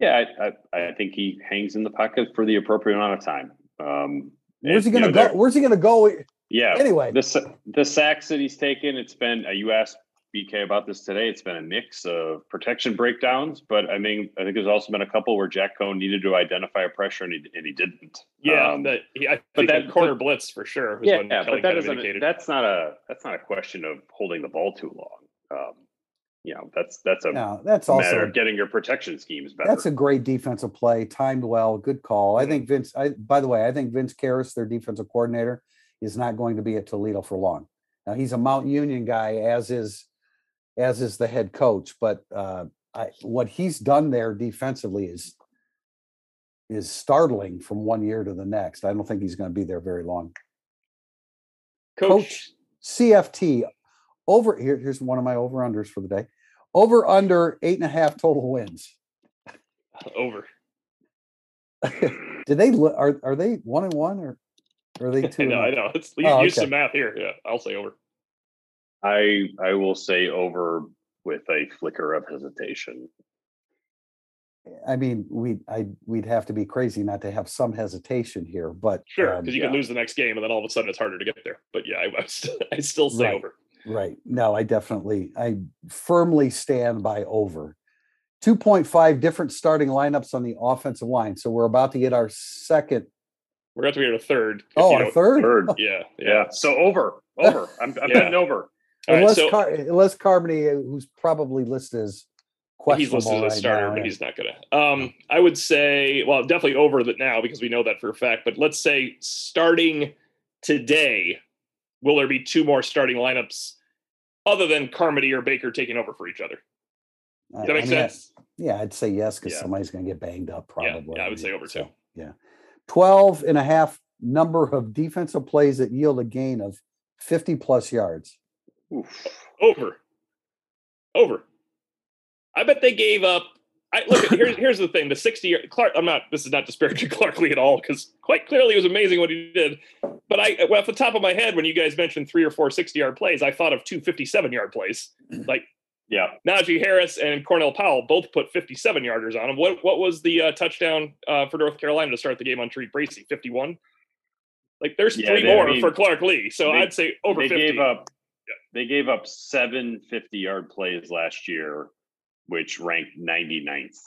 Yeah, I, I, I think he hangs in the pocket for the appropriate amount of time. Um, Where's he going to know, go? Where's he going to go? Yeah. Anyway, The the sacks that he's taken, it's been. Uh, you asked BK about this today. It's been a mix of protection breakdowns, but I mean, I think there's also been a couple where Jack Coan needed to identify a pressure and he and he didn't. Yeah, Um, that he, I but that- corner but- blitz for sure was yeah, when yeah, but that kind of isn't. That's not a. That's not a question of holding the ball too long. Um, you know, that's that's a no, that's matter also of getting your protection schemes better. that's a great defensive play, timed well, good call. I think Vince. I by the way, I think Vince Kehres, their defensive coordinator, is not going to be at Toledo for long. Now he's a Mount Union guy, as is as is the head coach. But uh, I, what he's done there defensively is is startling from one year to the next. I don't think he's going to be there very long. Coach, Coach CFT over here. Here's one of my over unders for the day. Over under eight and a half total wins. over. Did they are are they one and one or are they two? I and know, oh? I know. It's, you Oh, use okay. some math here. Yeah, I'll say over. I I will say over with a flicker of hesitation. I mean, we I we'd have to be crazy not to have some hesitation here, but Sure, um, because you yeah. could lose the next game, and then all of a sudden it's harder to get there. But yeah, I, I, st- I still say Right. over. right. No, I definitely I firmly stand by over. 2.5 different starting lineups on the offensive line. So we're about to get our second. We're about to be at a third. Oh, you our third? Third. Yeah, yeah. Yeah. So over. Over. I'm I'm Yeah. betting over. All right, unless so Car- unless Carmody, uh, who's probably listed as he's questionable listed as a right starter, now, but he's not going to. Um, I would say, well, definitely over that now because we know that for a fact. But let's say starting today, will there be two more starting lineups other than Carmody or Baker taking over for each other? Does that I make mean, I- sense? Yeah, I'd say yes because Yeah. somebody's going to get banged up probably. yeah, I would say over So, too. Yeah. 12 and a half number of defensive plays that yield a gain of 50 plus yards. Oof. Over. Over. I bet they gave up. I look. Here's here's the thing. The sixty year Clark. I'm not. This is not disparaging Clark Lea at all because quite clearly it was amazing what he did. But I, well, off the top of my head, when you guys mentioned three or four 60 yard plays, I thought of two 57 yard plays. Like Yeah. Najee Harris and Cornell Powell both put 57 yarders on him. What what was the uh, touchdown uh, for North Carolina to start the game on Tariq Bracy? 51. Like there's Yeah, three they- I more mean, for Clark Lea. So they- I'd say over they 50. gave up they gave up seven 50 yard plays last year, which ranked 99th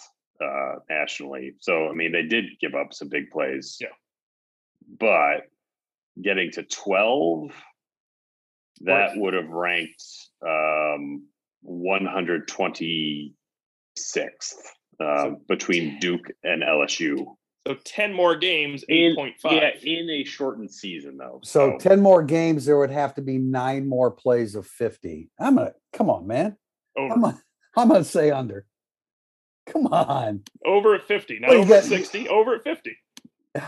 uh nationally. So I mean they did give up some big plays. Yeah. But getting to 12 that would have ranked um 126th um, between Duke and LSU. So 10 more games, 8.5. yeah, in a shortened season though. So 10 more games, there would have to be nine more plays of 50. I'm going to, come on, man. over. I'm going I'm to say under. Come on. over at 50, not you over at 60, over at 50. I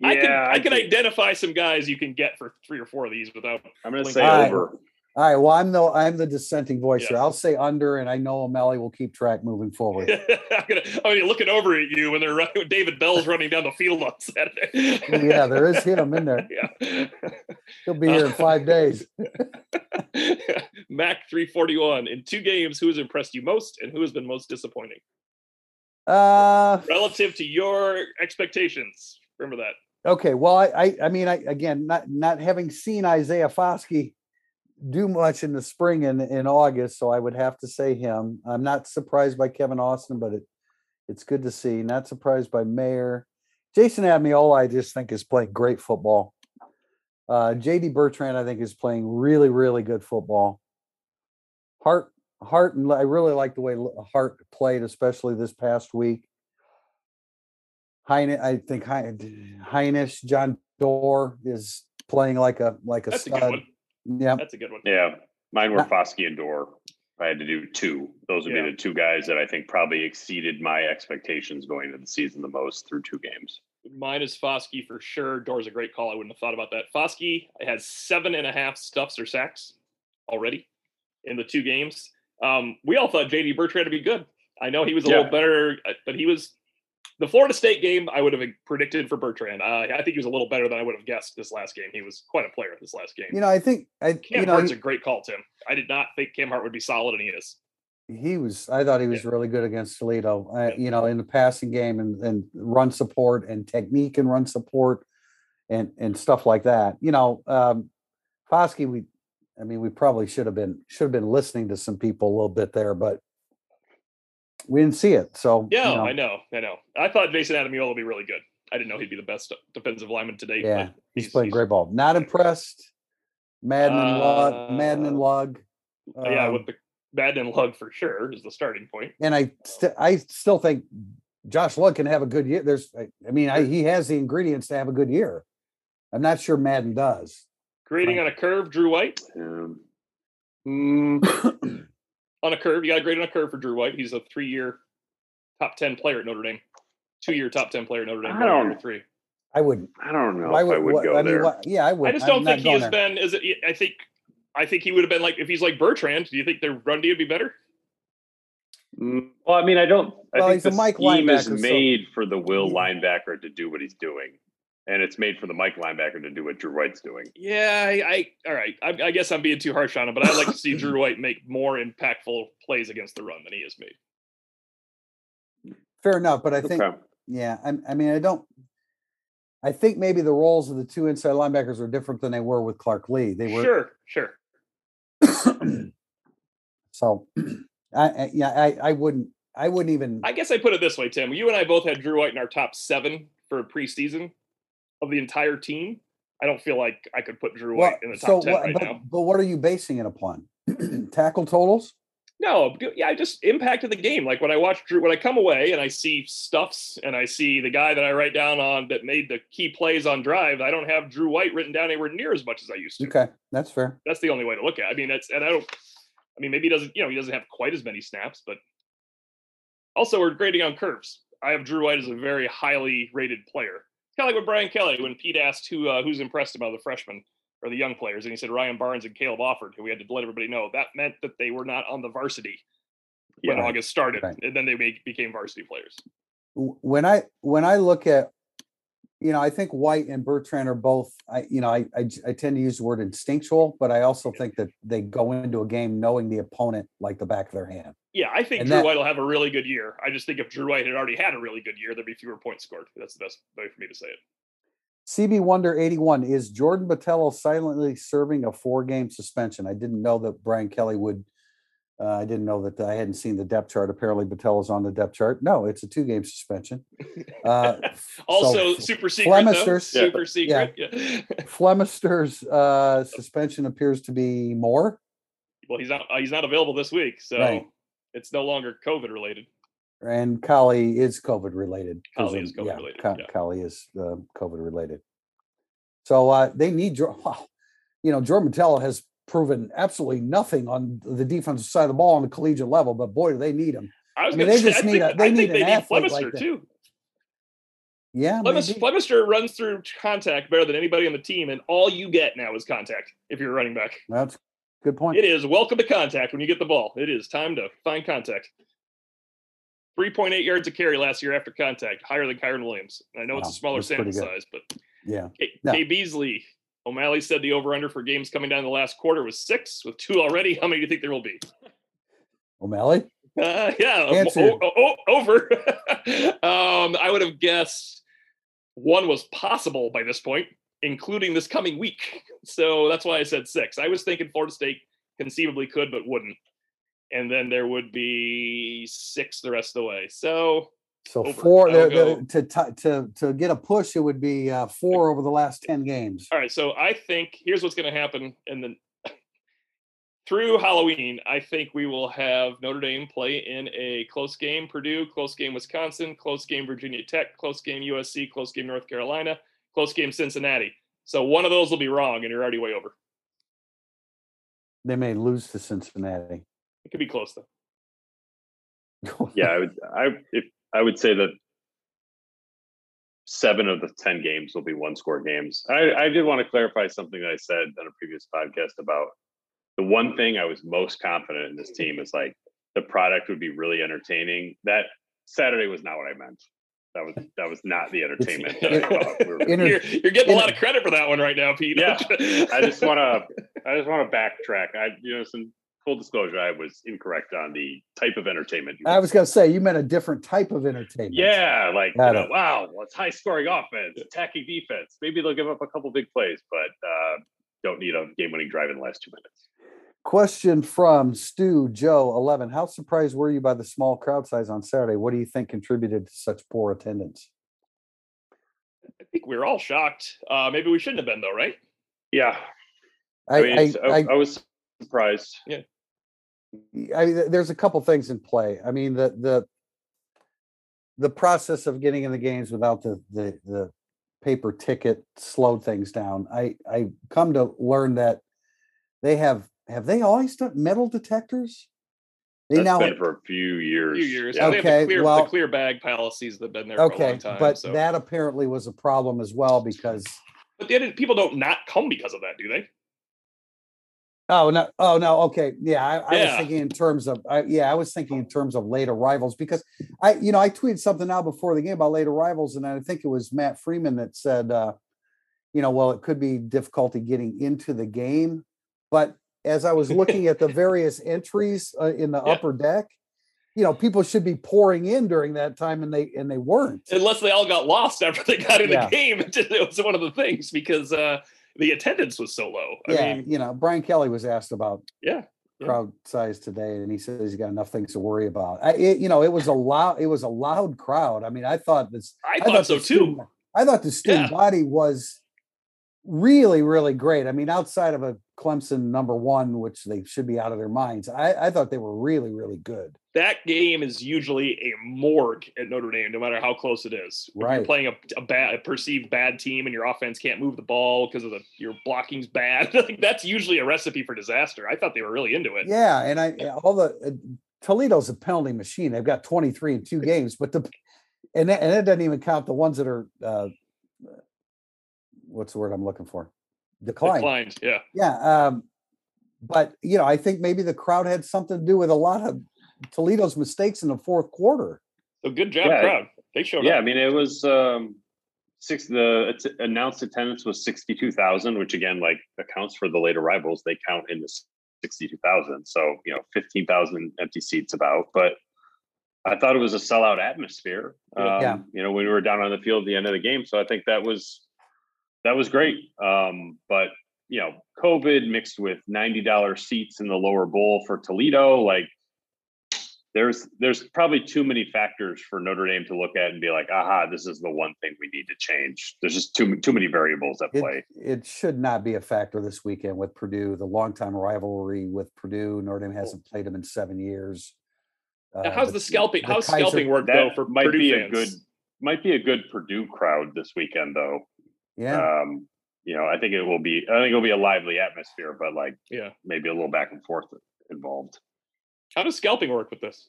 can Yeah, I can think- identify some guys you can get for three or four of these without I'm going to Blink. say All right. All right. Well, I'm the, I'm the dissenting voice here. I'll say under, and I know O'Malley will keep track moving forward. I'm gonna I mean looking over at you when they're running when David Bell's running down the field on Saturday. yeah, there is him in there. Yeah. He'll be here in five days. Mac 341. In two games, who has impressed you most and who has been most disappointing? Uh, Relative to your expectations. Remember that. Okay, well, I, I, I mean, I again, not not having seen Isaiah Foskey do much in the spring and in August, so I would have to say him. I'm not surprised by Kevin Austin, but it it's good to see. Not surprised by Mayer, Jayson Ademilola. I just think is playing great football. Uh, JD Bertrand, I think, is playing really, really good football. Hart, Hart, and I really like the way Hart played, especially this past week. Heine, I think Heine- Hinish, John Doerr is playing like a like a That's a stud. one. Yeah, That's a good one. Yeah, mine were Not- Foskey and Dorr. If I had to do two, those would Yeah. be the two guys that I think probably exceeded my expectations going into the season the most through two games. Mine is Foskey for sure. Door's a great call. I wouldn't have thought about that. Foskey has seven and a half stuffs or sacks already in the two games. Um, we all thought JD Bertrand to be good. I know he was a Yeah. little better, uh, but he was the Florida State game. I would have predicted for Bertrand. Uh, I think he was a little better than I would have guessed this last game. He was quite a player this last game. you know, I think I Cam you know Hart's he, a great call, Tim. I did not think Cam Hart would be solid, and he is. he was. I thought he was really good against Toledo. Uh, You know, in the passing game and and run support and technique and run support, and and stuff like that. You know, um, Foskey, we, I mean, we probably should have been should have been listening to some people a little bit there, but we didn't see it. So Yeah, you know, I know, I know. I thought Jayson Ademilola would be really good. I didn't know he'd be the best defensive lineman today. yeah, but he's, playing great ball. Not impressed. Madden and Lugg, Madden and Uh, Lugg. yeah, um, with the Madden and Lugg for sure is the starting point. and I st- I still think Josh Lugg can have a good year. There's, I, I mean, I, he has the ingredients to have a good year. I'm not sure Madden does. Grading on a curve, Drew White. Um, mm, On a curve, you got to grade on a curve for Drew White. He's a three-year top ten player at Notre Dame, two-year top ten player at Notre Dame. I don't- year three. I wouldn't. I don't know Why if I would what- go mean, there. what- yeah, I would. I just don't not think he has there. been. Is it? I think. I think he would have been like if he's like Bertrand. Do you think their run D would be better? Mm, Well, I mean, I don't. I Well, think the Mike scheme is linebacker, so- made for the will linebacker to do what he's doing, and it's made for the Mike linebacker to do what Drew White's doing. Yeah, I, I all right. I, I guess I'm being too harsh on him, but I'd like to see Drew White make more impactful plays against the run than he has made. Fair enough, but I think, Okay. yeah, I, I mean, I don't. I think maybe the roles of the two inside linebackers are different than they were with Clark Lea. They were Sure, sure. so. I, I yeah, I, I wouldn't. I wouldn't even. I guess I put it this way, Tim. You and I both had Drew White in our top seven for a preseason of the entire team. I don't feel like I could put Drew well, White in the top so ten what, right but, now. but what are you basing it upon? Tackle totals? No, yeah, I just of the game. Like when I watch Drew, when I come away and I see stuffs and I see the guy that I write down on that made the key plays on drive, I don't have Drew White written down anywhere near as much as I used to. Okay, that's fair. That's the only way to look at. it. I mean, that's and I don't. I mean, maybe he doesn't. You know, he doesn't have quite as many snaps, but also we're grading on curves. I have Drew White as a very highly rated player. Kind of like with Brian Kelly when Pete asked who uh, who's impressed him out of the freshmen or the young players, and he said Ryan Barnes and Caleb Offord, who we had to let everybody know that meant that they were not on the varsity when Yeah. August started, Right. and then they became varsity players. when I when I look at, you know, I think White and Bertrand are both. I you know, I I tend to use the word instinctual, but I also think that they go into a game knowing the opponent like the back of their hand. Yeah, I think And Drew that- White will have a really good year. I just think if Drew White had already had a really good year, there'd be fewer points scored. That's the best way for me to say it. CB Wonder eighty one is Jordan Botelho silently serving a four game suspension. I didn't know that Brian Kelly would. Uh, I didn't know that I hadn't seen the depth chart. Apparently, Botelho's on the depth chart. No, it's a two game suspension. Uh, Also, so super secret. Flemister's- Super secret. Yeah. Flemister's uh, suspension appears to be more. well, he's not. Uh, he's not available this week, so Right. it's no longer COVID related. And Kollie is COVID related. Kollie is COVID yeah, related, Ka- yeah. Kollie is uh, COVID related. So uh, they need, wow, you know, Jordan Matella has proven absolutely nothing on the defensive side of the ball on the collegiate level, but boy, do they need him. I was I mean, they say, just I need think, a- they I need an they need athlete like that. too. Yeah, Flemis- maybe. Flemister runs through contact better than anybody on the team, and all you get now is contact. If you're a running back, that's a good point. it is welcome to contact when you get the ball. It is time to find contact. 3.8 yards a carry last year after contact, higher than Kyren Williams. I know it's a smaller sample size, but Yeah, K, No. K Beasley, O'Malley said the over under for games coming down the last quarter was six, with two already. How many do you think there will be? O'Malley. Uh, yeah, Answer. o- o- over. um, I would have guessed one was possible by this point, including this coming week. So that's why I said six. I was thinking Florida State conceivably could, but wouldn't. And then there would be six the rest of the way. So So Over. four I will the, go- the, to to to get a push, it would be uh, four over the last ten games. All right, so I think here's what's going to happen, and then through Halloween, I think we will have Notre Dame play in a close game, Purdue, close game, Wisconsin, close game, Virginia Tech, close game, USC, close game, North Carolina, close game, Cincinnati. So one of those will be wrong, and you're already way over. They may lose to Cincinnati. It could be close though. Yeah, I would. I if I would say that seven of the ten games will be one score games. I, I did want to clarify something that I said on a previous podcast about the one thing I was most confident in this team is like the product would be really entertaining. That Saturday was not what I meant. That was that was not the entertainment that I thought we were Inter- You're, you're getting a lot of credit for that one right now, Pete. Yeah, I just want to I just want to backtrack. I you know some full disclosure, I was incorrect on the type of entertainment. I was going to say you meant a different type of entertainment. Yeah, like you know, wow, well, it's high scoring offense, attacking defense. Maybe they'll give up a couple big plays, but uh, don't need a game winning drive in the last two minutes. Question from Stu Joe eleven. How surprised were you by the small crowd size on Saturday? What do you think contributed to such poor attendance? I think we were all shocked. Uh, maybe we shouldn't have been though, right? Yeah, I, I mean, I, I, I, I was surprised. I mean, there's a couple things in play. I mean, the the the process of getting in the games without the the the paper ticket slowed things down. I I come to learn that they have have they always done metal detectors? They That's now been for a few years. few years. Yeah. They have Okay, the clear, well- the clear bag policies that have been there for a okay, long time. but so. that apparently was a problem as well because but the other people don't not come because of that, do they? Oh no! Oh no! Okay, yeah, I, I was thinking in terms of, I, yeah, I was thinking in terms of late arrivals because I, you know, I tweeted something out before the game about late arrivals, and I think it was Matt Freeman that said, uh, you know, well, it could be difficulty getting into the game, but as I was looking at the various entries uh, in the Yeah. upper deck, you know, people should be pouring in during that time, and they and they weren't. Unless they all got lost after they got in Yeah. the game. It, it was one of the things because uh, the attendance was so low. I yeah, mean, you know, Brian Kelly was asked about yeah. Yeah. crowd size today, and he says he's got enough things to worry about. I, it, you know, it was a loud, it was a loud crowd. I mean, I thought this, I thought so the student- too. I thought the student Yeah. body was really, really great. I mean, outside of a Clemson number one, which they should be out of their minds, I, I thought they were really, really good. That game is usually a morgue at Notre Dame, no matter how close it is. If Right. You're playing a, a bad, a perceived bad team, and your offense can't move the ball because of the your blocking's bad. that's usually a recipe for disaster. I thought they were really into it. Yeah, and I all the uh, Toledo's a penalty machine. They've got twenty three in two games, but the and that, and it doesn't even count the ones that are uh, what's the word I'm looking for? Declined. Declined. Yeah. Yeah. Um, but you know, I think maybe the crowd had something to do with a lot of Toledo's mistakes in the fourth quarter. So good job, Yeah. crowd. They showed Yeah, I mean, it was um, six. The it's- announced attendance was sixty-two thousand, which again, like accounts for the late arrivals. They count in the sixty-two thousand. So you know, fifteen thousand empty seats about. But I thought it was a sellout atmosphere. Um, Yeah. Yeah. You know, when we were down on the field at the end of the game, so I think that was that was great. Um, but you know, COVID mixed with ninety dollars seats in the lower bowl for Toledo, like there's there's probably too many factors for Notre Dame to look at and be like, aha, this is the one thing we need to change. There's just too too many variables at play. it should not be a factor this weekend with Purdue. The longtime rivalry with Purdue. Notre Dame hasn't played them in seven years. Now, Uh, how's the scalping? the How's Kaiser- scalping work though for might Purdue be fans? a good might be a good Purdue crowd this weekend though. Yeah. Um, you know, I think it will be I think it'll be a lively atmosphere, but like Yeah. maybe a little back and forth involved. How does scalping work with this?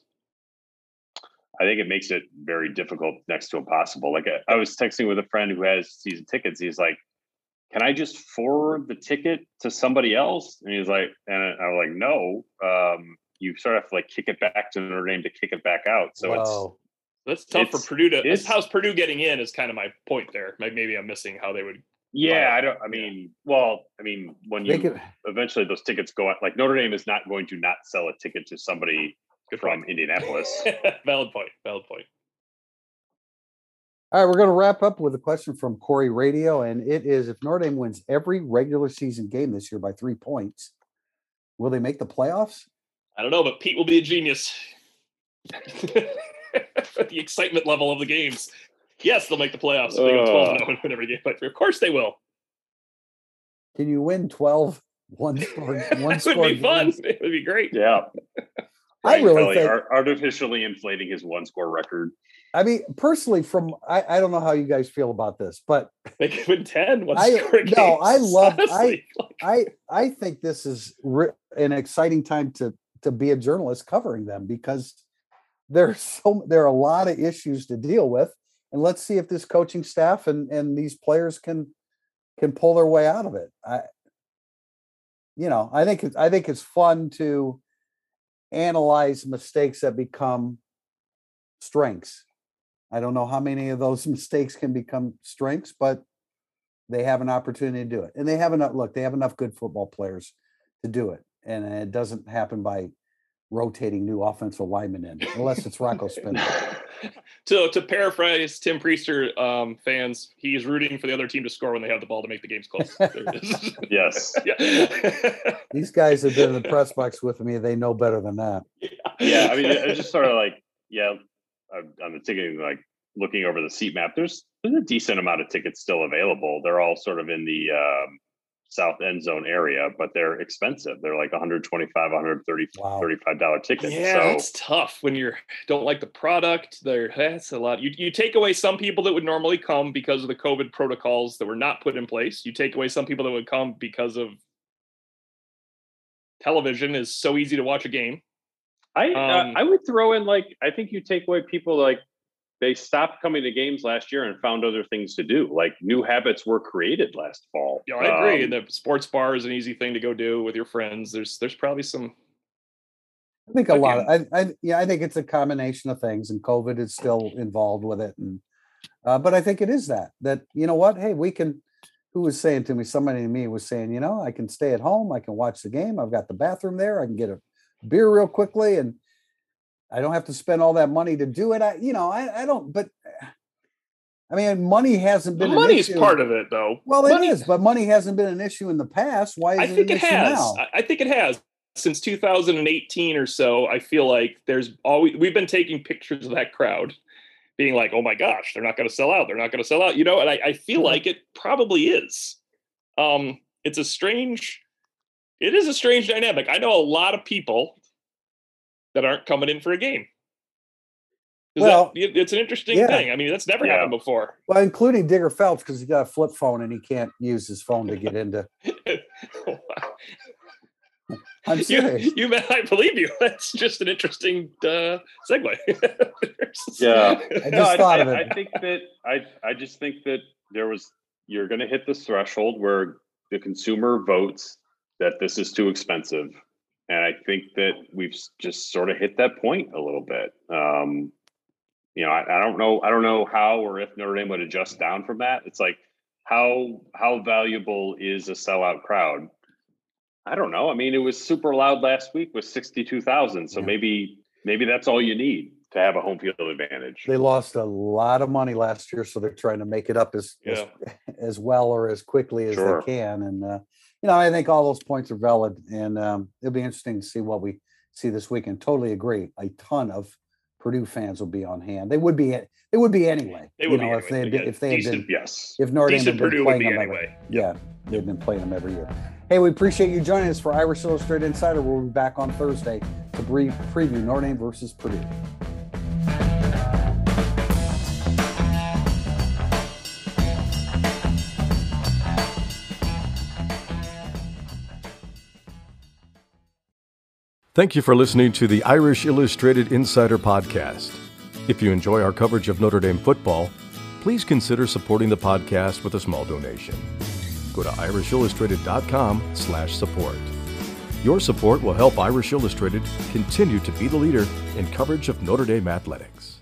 I think it makes it very difficult next to impossible. Like I, I was texting with a friend who has season tickets. He's like, "Can I just forward the ticket to somebody else?" And he's like, and I was like, "No, um, you sort of have to like kick it back to Notre Dame to kick it back out." So it's Whoa. That's tough for Purdue to. That's it's- how's Purdue getting in is kind of my point there. Maybe I'm missing how they would. yeah, Wow. I don't. I mean, well, I mean, when They you could, eventually those tickets go out, like Notre Dame is not going to not sell a ticket to somebody from point. Indianapolis. valid point. Valid point. all right, we're going to wrap up with a question from Corey Radio, and it is: If Notre Dame wins every regular season game this year by three points, will they make the playoffs? I don't know, but Pete will be a genius. the excitement level of the games. Yes, they'll make the playoffs. if They go 12 and 0 and win every game. But of course they will. Can you win 12 one score one It would score be fun. games? It would be great. yeah, I Brian really Kelly think artificially inflating his one score record. I mean, personally, from I, I don't know how you guys feel about this, but They could win 10. One I- score no, I games, love- I- honestly. Like, I I think this is re- an exciting time to to be a journalist covering them because there's so there are a lot of issues to deal with, and let's see if this coaching staff and and these players can can pull their way out of it. I you know I think it's I think it's fun to analyze mistakes that become strengths. I don't know how many of those mistakes can become strengths, but they have an opportunity to do it. And they have enough look, they have enough good football players to do it. and it doesn't happen by rotating new offensive linemen in, unless it's Rocco Spindler. to to paraphrase Tim Prister um, fans, he's rooting for the other team to score when they have the ball to make the games close. There it is. yes. yeah. These guys have been in the press box with me. They know better than that. Yeah. I mean, it's just sort of like, yeah, I'm- on the ticketing, like looking over the seat map, there's, there's a decent amount of tickets still available. They're all sort of in the um, south end zone area, but they're expensive. They're like 125, 130, Wow. 35 dollar tickets. Yeah, so that's tough when you don't like the product. There, that's a lot. You you take away some people that would normally come because of the COVID protocols that were not put in place. You take away some people that would come because of television is so easy to watch a game. I Um, uh, I would throw in like I think you take away people like they stopped coming to games last year and found other things to do. Like new habits were created last fall. Yeah, I agree. Um, the sports bar is an easy thing to go do with your friends. There's there's probably some I think a lot of, I, I, yeah, I think it's a combination of things and COVID is still involved with it. And, uh, but I think it is that, that, you know what? Hey, we can, who was saying to me, somebody to me was saying, you know, I can stay at home. I can watch the game. I've got the bathroom there. I can get a beer real quickly and I don't have to spend all that money to do it. I, you know, I, I don't, but I mean, money hasn't been, money is part of it though. Well, it is, but money hasn't been an issue in the past. Why is I it think an it issue has. now? I- think it has. Since 2018 or so, I feel like there's always we've been taking pictures of that crowd, being like, "Oh my gosh, they're not going to sell out. They're not going to sell out." You know, and I, I feel Mhm. like it probably is. Um, it's a strange. It is a strange dynamic. I know a lot of people that aren't coming in for a game. Well, it- it's an interesting yeah. thing. I mean, that's never Yeah. happened before. Well, including Digger Phelps because he got a flip phone and he can't use his phone to get into. I'm you, serious. you, I believe you. That's just an interesting uh, segue. Yeah. I No, just thought I, of it. I think that I I just think that there was you're going to hit this threshold where the consumer votes that this is too expensive, and I think that we've just sort of hit that point a little bit. Um, you know, I, I don't know I don't know how or if Notre Dame would adjust down from that. It's like how how valuable is a sellout crowd? I don't know. I mean, it was super loud last week with sixty two thousand, so Yeah. maybe maybe that's all you need to have a home field advantage. They lost a lot of money last year, so they're trying to make it up as as, as well or as quickly as Sure. they can. And uh, you know, I think all those points are valid, and um, it'll be interesting to see what we see this weekend. Totally agree. A ton of Purdue fans will be on hand. They would be. They would be anyway. They you would know, be if they had been, if they had decent- been Yes. if Notre Dame had been Purdue playing be them every- anyway. Yeah, they've been playing them every year. Hey, we appreciate you joining us for Irish Illustrated Insider. We'll be back on Thursday to brief preview Notre Dame versus Purdue. Thank you for listening to the Irish Illustrated Insider Podcast. If you enjoy our coverage of Notre Dame football, please consider supporting the podcast with a small donation. Go to irishillustrated.com slash support. Your support will help Irish Illustrated continue to be the leader in coverage of Notre Dame athletics.